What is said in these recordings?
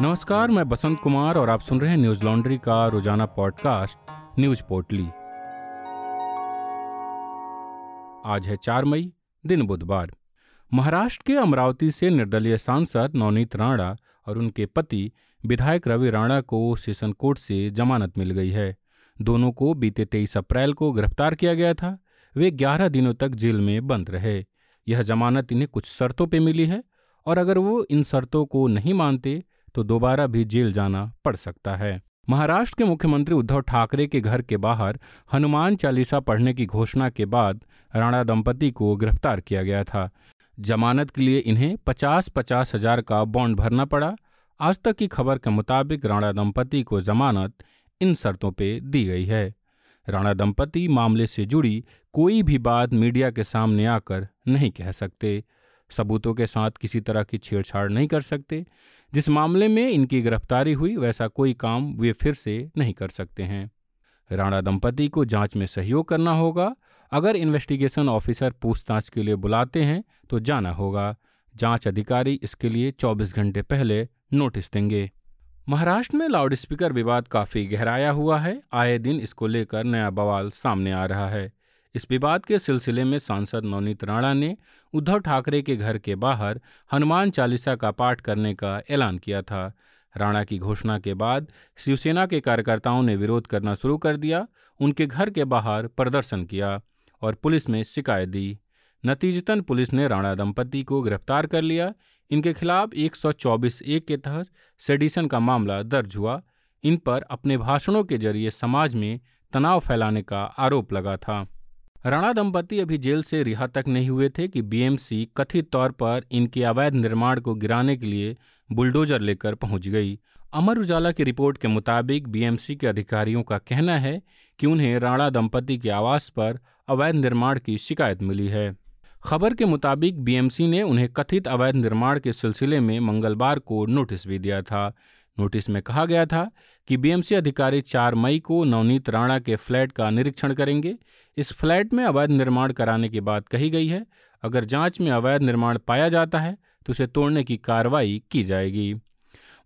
नमस्कार, मैं बसंत कुमार और आप सुन रहे हैं न्यूज़ लॉन्ड्री का रोज़ाना पॉडकास्ट, न्यूज़ पोर्टली। आज है चार मई, दिन बुधवार। महाराष्ट्र के अमरावती से निर्दलीय सांसद नवनीत राणा और उनके पति विधायक रवि राणा को सेशन कोर्ट से जमानत मिल गई है। दोनों को बीते तेईस अप्रैल को गिरफ़्तार किया गया था। वे ग्यारह दिनों तक जेल में बंद रहे। यह जमानत इन्हें कुछ शर्तों पर मिली है और अगर वो इन शर्तों को नहीं मानते तो दोबारा भी जेल जाना पड़ सकता है। महाराष्ट्र के मुख्यमंत्री उद्धव ठाकरे के घर के बाहर हनुमान चालीसा पढ़ने की घोषणा के बाद राणा दंपति को गिरफ़्तार किया गया था। जमानत के लिए इन्हें पचास पचास हज़ार का बॉन्ड भरना पड़ा। आज तक की खबर के मुताबिक राणा दंपति को जमानत इन शर्तों पर दी गई है। राणा दंपति मामले से जुड़ी कोई भी बात मीडिया के सामने आकर नहीं कह सकते। सबूतों के साथ किसी तरह की छेड़छाड़ नहीं कर सकते। जिस मामले में इनकी गिरफ्तारी हुई, वैसा कोई काम वे फिर से नहीं कर सकते हैं। राणा दंपति को जाँच में सहयोग करना होगा। अगर इन्वेस्टिगेशन ऑफिसर पूछताछ के लिए बुलाते हैं तो जाना होगा। जाँच अधिकारी इसके लिए 24 घंटे पहले नोटिस देंगे। महाराष्ट्र में लाउडस्पीकर विवाद काफ़ी गहराया हुआ है। आए दिन इसको लेकर नया बवाल सामने आ रहा है। इस विवाद के सिलसिले में सांसद नवनीत राणा ने उद्धव ठाकरे के घर के बाहर हनुमान चालीसा का पाठ करने का ऐलान किया था। राणा की घोषणा के बाद शिवसेना के कार्यकर्ताओं ने विरोध करना शुरू कर दिया, उनके घर के बाहर प्रदर्शन किया और पुलिस में शिकायत दी। नतीजतन पुलिस ने राणा दंपति को गिरफ़्तार कर लिया। इनके खिलाफ 124 एक के तहत सेडिशन का मामला दर्ज हुआ। इन पर अपने भाषणों के ज़रिए समाज में तनाव फैलाने का आरोप लगा था। राणा दंपति अभी जेल से रिहा तक नहीं हुए थे कि बीएमसी कथित तौर पर इनके अवैध निर्माण को गिराने के लिए बुलडोजर लेकर पहुँच गई। अमर उजाला की रिपोर्ट के मुताबिक बीएमसी के अधिकारियों का कहना है कि उन्हें राणा दंपति के आवास पर अवैध निर्माण की शिकायत मिली है। खबर के मुताबिक बीएमसी ने उन्हें कथित अवैध निर्माण के सिलसिले में मंगलवार को नोटिस भी दिया था। नोटिस में कहा गया था कि बीएमसी अधिकारी 4 मई को नवनीत राणा के फ्लैट का निरीक्षण करेंगे। इस फ्लैट में अवैध निर्माण कराने की बात कही गई है। अगर जाँच में अवैध निर्माण पाया जाता है तो उसे तोड़ने की कार्रवाई की जाएगी।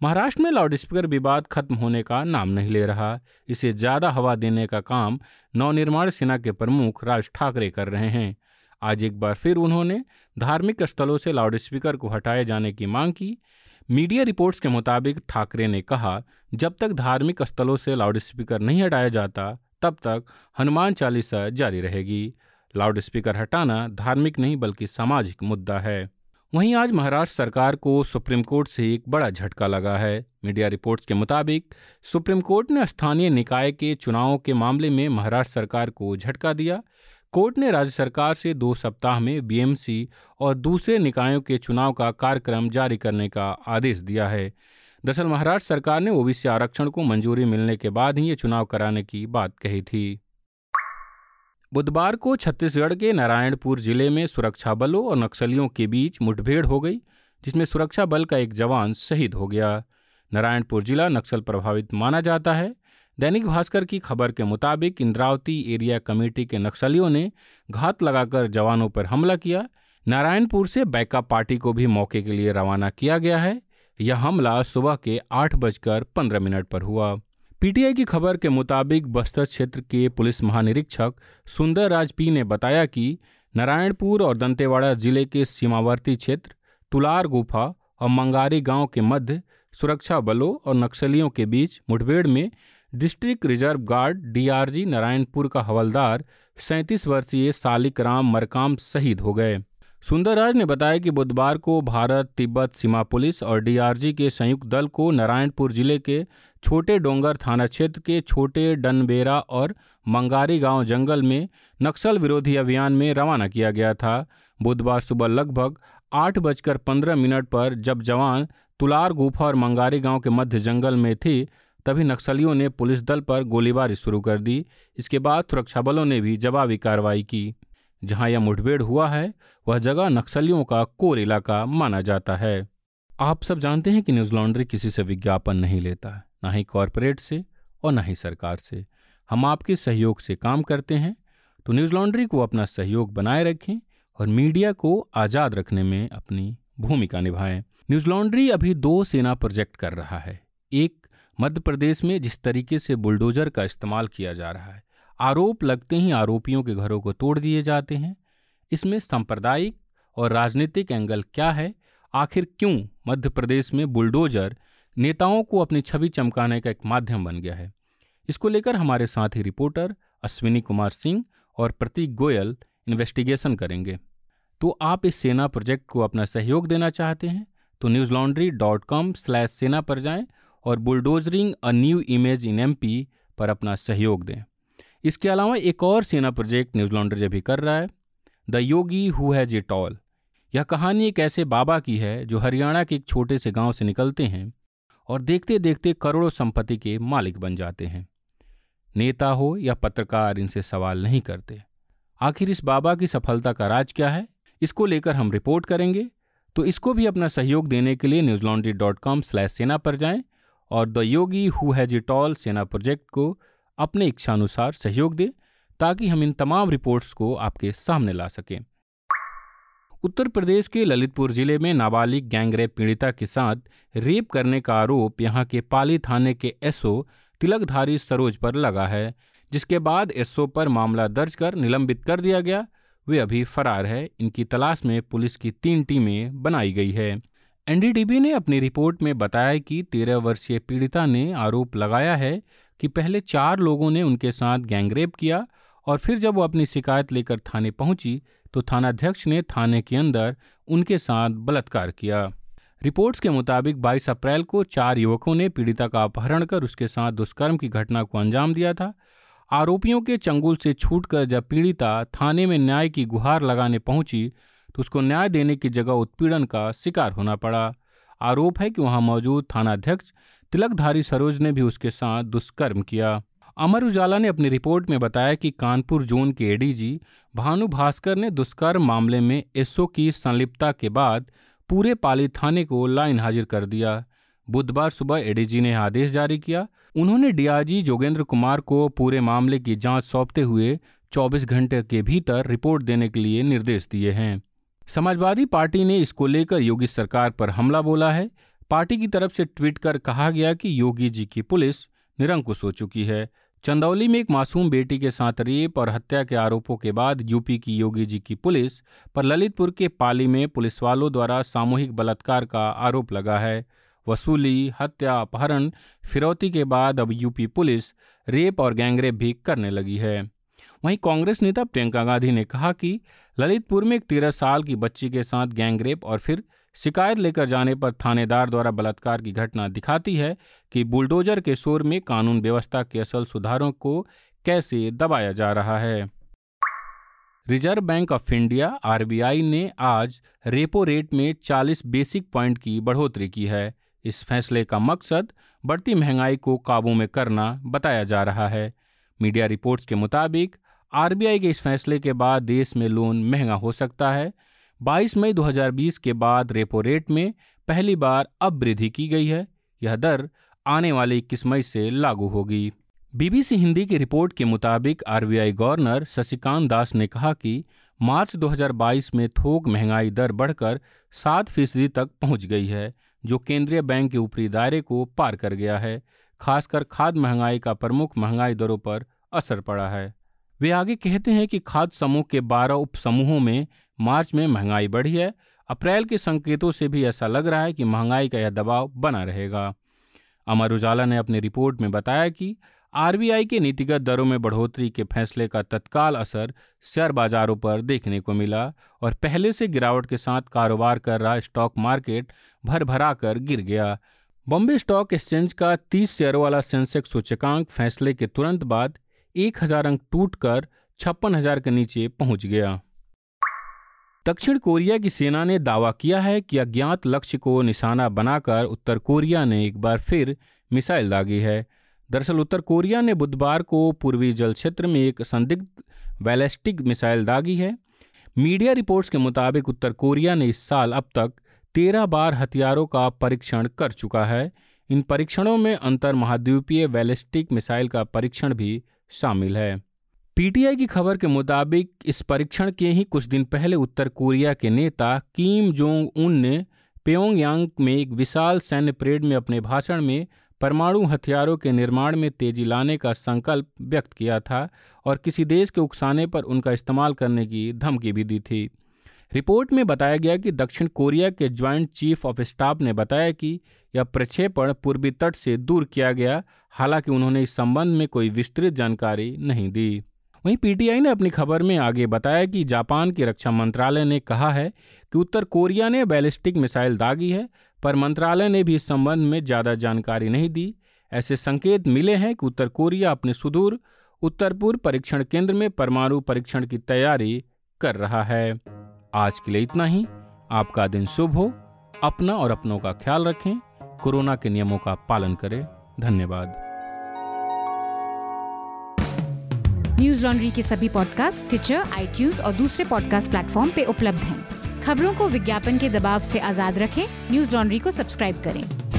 महाराष्ट्र में लाउडस्पीकर विवाद खत्म होने का नाम नहीं ले रहा। इसे ज़्यादा हवा देने का काम नवनिर्माण सेना के प्रमुख राज ठाकरे कर रहे हैं। आज एक बार फिर उन्होंने धार्मिक स्थलों से लाउडस्पीकर को हटाए जाने की मांग की। मीडिया रिपोर्ट्स के मुताबिक ठाकरे ने कहा, जब तक धार्मिक स्थलों से लाउडस्पीकर नहीं हटाया जाता, तब तक हनुमान चालीसा जारी रहेगी। लाउडस्पीकर हटाना धार्मिक नहीं, बल्कि सामाजिक मुद्दा है। वहीं आज महाराष्ट्र सरकार को सुप्रीम कोर्ट से एक बड़ा झटका लगा है। मीडिया रिपोर्ट्स के मुताबिक सुप्रीम कोर्ट ने स्थानीय निकाय के चुनावों के मामले में महाराष्ट्र सरकार को झटका दिया। कोर्ट ने राज्य सरकार से दो सप्ताह में बीएमसी और दूसरे निकायों के चुनाव का कार्यक्रम जारी करने का आदेश दिया है। दरअसल महाराष्ट्र सरकार ने ओबीसी आरक्षण को मंजूरी मिलने के बाद ही ये चुनाव कराने की बात कही थी। बुधवार को छत्तीसगढ़ के नारायणपुर ज़िले में सुरक्षा बलों और नक्सलियों के बीच मुठभेड़ हो गई, जिसमें सुरक्षा बल का एक जवान शहीद हो गया। नारायणपुर जिला नक्सल प्रभावित माना जाता है। दैनिक भास्कर की खबर के मुताबिक इंद्रावती एरिया कमेटी के नक्सलियों ने घात लगाकर जवानों पर हमला किया। नारायणपुर से बैकअप पार्टी को भी मौके के लिए रवाना किया गया है। यह हमला सुबह के आठ बजकर पंद्रह मिनट पर हुआ। पीटीआई की खबर के मुताबिक बस्तर क्षेत्र के पुलिस महानिरीक्षक सुंदर राज पी ने बताया कि नारायणपुर और दंतेवाड़ा ज़िले के सीमावर्ती क्षेत्र, तुलार गुफा और मंगारी गाँव के मध्य सुरक्षा बलों और नक्सलियों के बीच मुठभेड़ में district reserve guard DRG Narayanpur का हवलदार सैंतीस वर्षीय सालिक राम मरकाम शहीद हो गए। सुंदरराज ने बताया कि बुधवार को भारत तिब्बत सीमा पुलिस और डीआरजी के संयुक्त दल को नारायणपुर ज़िले के छोटे डोंगर थाना क्षेत्र के छोटे डनबेरा और मंगारी गाँव जंगल में नक्सल विरोधी अभियान में रवाना किया गया था। बुधवार सुबह लगभग आठ बजकर पंद्रह मिनट पर जब जवान तुलार गुफा और मंगारी गाँव के मध्य जंगल में थे तभी नक्सलियों ने पुलिस दल पर गोलीबारी शुरू कर दी। इसके बाद सुरक्षा बलों ने भी जवाबी कार्रवाई की। जहाँ यह मुठभेड़ हुआ है, वह जगह नक्सलियों का कोर इलाका माना जाता है। आप सब जानते हैं कि न्यूज़ लॉन्ड्री किसी से विज्ञापन नहीं लेता, ना ही कॉरपोरेट से और ना ही सरकार से। हम आपके सहयोग से काम करते हैं तो न्यूज़ लॉन्ड्री को अपना सहयोग बनाए रखें और मीडिया को आज़ाद रखने में अपनी भूमिका निभाएँ। न्यूज़ लॉन्ड्री अभी दो सेना प्रोजेक्ट कर रहा है, एक मध्य प्रदेश में जिस तरीके से बुलडोजर का इस्तेमाल किया जा रहा है, आरोप लगते ही आरोपियों के घरों को तोड़ दिए जाते हैं। इसमें सांप्रदायिक और राजनीतिक एंगल क्या है? आखिर क्यों मध्य प्रदेश में बुलडोजर नेताओं को अपनी छवि चमकाने का एक माध्यम बन गया है? इसको लेकर हमारे साथ ही रिपोर्टर अश्विनी कुमार सिंह और प्रतीक गोयल इन्वेस्टिगेशन करेंगे। तो आप इस सेना प्रोजेक्ट को अपना सहयोग देना चाहते हैं तो Newslaundry dot com slash Sena पर जाएँ और bulldozing a new image in MP पर अपना सहयोग दें। इसके अलावा एक और सेना प्रोजेक्ट न्यूज़ लॉन्ड्री अभी कर रहा है, the Yogi who has it all. यह कहानी एक ऐसे बाबा की है जो हरियाणा के एक छोटे से गाँव से निकलते हैं और देखते देखते करोड़ों संपत्ति के मालिक बन जाते हैं। नेता हो या पत्रकार इनसे सवाल नहीं करते। आखिर इस बाबा की सफलता का राज क्या है? इसको लेकर हम रिपोर्ट करेंगे। तो इसको भी अपना सहयोग देने के लिए Newslaundry dot com slash Sena पर जाएँ। और the Yogi who has it all Sena project को अपने इच्छानुसार सहयोग दें, ताकि हम इन तमाम रिपोर्ट्स को आपके सामने ला सकें। उत्तर प्रदेश के ललितपुर ज़िले में नाबालिग गैंगरेप पीड़िता के साथ रेप करने का आरोप यहाँ के पाली थाने के एसओ तिलकधारी सरोज पर लगा है, जिसके बाद एसओ पर मामला दर्ज कर निलंबित कर दिया गया। वे अभी फरार है। इनकी तलाश में पुलिस की तीन टीमें बनाई गई है। एनडीटीवी ने अपनी रिपोर्ट में बताया कि तेरह वर्षीय पीड़िता ने आरोप लगाया है कि पहले चार लोगों ने उनके साथ गैंगरेप किया और फिर जब वो अपनी शिकायत लेकर थाने पहुँची तो थानाध्यक्ष ने थाने के अंदर उनके साथ बलात्कार किया। रिपोर्ट्स के मुताबिक 22 अप्रैल को चार युवकों ने पीड़िता का अपहरण कर उसके साथ दुष्कर्म की घटना को अंजाम दिया था। आरोपियों के चंगुल से छूटकर जब पीड़िता थाने में न्याय की गुहार लगाने पहुँची तो उसको न्याय देने की जगह उत्पीड़न का शिकार होना पड़ा। आरोप है कि वहाँ मौजूद थानाध्यक्ष, तिलकधारी सरोज ने भी उसके साथ दुष्कर्म किया। अमर उजाला ने अपनी रिपोर्ट में बताया कि कानपुर जोन के एडीजी भानु भास्कर ने दुष्कर्म मामले में एसओ की संलिप्तता के बाद पूरे पाली थाने को लाइन हाजिर कर दिया। बुधवार सुबह एडीजी ने आदेश जारी किया। उन्होंने डीआईजी जोगेंद्र कुमार को पूरे मामले की जाँच सौंपते हुए 24 घंटे के भीतर रिपोर्ट देने के लिए निर्देश दिए हैं। समाजवादी पार्टी ने इसको लेकर योगी सरकार पर हमला बोला है। पार्टी की तरफ़ से ट्वीट कर कहा गया कि योगी जी की पुलिस निरंकुश हो चुकी है। चंदौली में एक मासूम बेटी के साथ रेप और हत्या के आरोपों के बाद यूपी की योगी जी की पुलिस पर ललितपुर के पाली में पुलिस वालों द्वारा सामूहिक बलात्कार का आरोप लगा है। वसूली, हत्या, अपहरण, फिरौती के बाद अब यूपी पुलिस रेप और गैंगरेप भी करने लगी है। वहीं कांग्रेस नेता प्रियंका गांधी ने कहा कि ललितपुर में एक तेरह साल की बच्ची के साथ गैंगरेप और फिर शिकायत लेकर जाने पर थानेदार द्वारा बलात्कार की घटना दिखाती है कि बुलडोजर के शोर में कानून व्यवस्था के असल सुधारों को कैसे दबाया जा रहा है। Reserve Bank of India, RBI, ने आज रेपो रेट में 40 बेसिक पॉइंट की बढ़ोतरी की है। इस फैसले का मकसद बढ़ती महँगाई को काबू में करना बताया जा रहा है। मीडिया रिपोर्ट्स के मुताबिक आरबीआई के इस फैसले के बाद देश में लोन महँगा हो सकता है। 22 मई 2020 के बाद रेपो रेट में पहली बार अब वृद्धि की गई है। यह दर आने वाले इक्कीस मई से लागू होगी। बीबीसी हिंदी की रिपोर्ट के मुताबिक आरबीआई गवर्नर शशिकांत दास ने कहा कि मार्च 2022 में थोक महँगाई दर बढ़कर सात फ़ीसदी तक पहुँच गई है, जो केंद्रीय बैंक के ऊपरी दायरे को पार कर गया है, खासकर खाद महँगाई का प्रमुख महँगाई दरों पर असर पड़ा है। वे आगे कहते हैं कि खाद्य समूह के 12 उप समूहों में मार्च में महँगाई बढ़ी है। अप्रैल के संकेतों से भी ऐसा लग रहा है कि महँगाई का यह दबाव बना रहेगा। अमर उजाला ने अपनी रिपोर्ट में बताया कि आरबीआई के नीतिगत दरों में बढ़ोतरी के फैसले का तत्काल असर शेयर बाजारों पर देखने को मिला और पहले से गिरावट के साथ कारोबार कर रहा स्टॉक मार्केट भर भरा कर गिर गया। बॉम्बे स्टॉक एक्सचेंज का 30 शेयरों वाला सेंसेक्स सूचकांक फैसले के तुरंत बाद एक हज़ार अंक टूटकर छप्पन हज़ार के नीचे पहुँच गया। दक्षिण कोरिया की सेना ने दावा किया है कि अज्ञात लक्ष्य को निशाना बनाकर उत्तर कोरिया ने एक बार फिर मिसाइल दागी है। दरअसल उत्तर कोरिया ने बुधवार को पूर्वी जल क्षेत्र में एक संदिग्ध बैलिस्टिक मिसाइल दागी है। मीडिया रिपोर्ट्स के मुताबिक उत्तर कोरिया ने इस साल अब तक तेरह बार हथियारों का परीक्षण कर चुका है। इन परीक्षणों में अंतर महाद्वीपीय बैलिस्टिक मिसाइल का परीक्षण भी शामिल है। पीटीआई की खबर के मुताबिक इस परीक्षण के ही कुछ दिन पहले उत्तर कोरिया के नेता किम जोंग उन ने प्योंगयांग में एक विशाल सैन्य परेड में अपने भाषण में परमाणु हथियारों के निर्माण में तेज़ी लाने का संकल्प व्यक्त किया था और किसी देश के उकसाने पर उनका इस्तेमाल करने की धमकी भी दी थी। रिपोर्ट में बताया गया कि दक्षिण कोरिया के ज्वाइंट चीफ ऑफ़ स्टाफ ने बताया कि यह प्रक्षेपण पूर्वी तट से दूर किया गया, हालाँकि उन्होंने इस संबंध में कोई विस्तृत जानकारी नहीं दी। वहीं पीटीआई ने अपनी खबर में आगे बताया कि जापान के रक्षा मंत्रालय ने कहा है कि उत्तर कोरिया ने बैलिस्टिक मिसाइल दागी है, पर मंत्रालय ने भी इस संबंध में ज़्यादा जानकारी नहीं दी। ऐसे संकेत मिले हैं कि उत्तर कोरिया अपने सुदूर, उत्तर पूर्व परीक्षण केंद्र में परमाणु परीक्षण की तैयारी कर रहा है। आज के लिए इतना ही। आपका दिन शुभ हो। अपना और अपनों का ख्याल रखें। कोरोना के नियमों का पालन करें। धन्यवाद। न्यूज़ लॉन्ड्री के सभी पॉडकास्ट ट्विटर आईटीज और दूसरे पॉडकास्ट प्लेटफॉर्म पे उपलब्ध हैं। खबरों को विज्ञापन के दबाव से आज़ाद रखें। न्यूज़ लॉन्ड्री को सब्सक्राइब करें।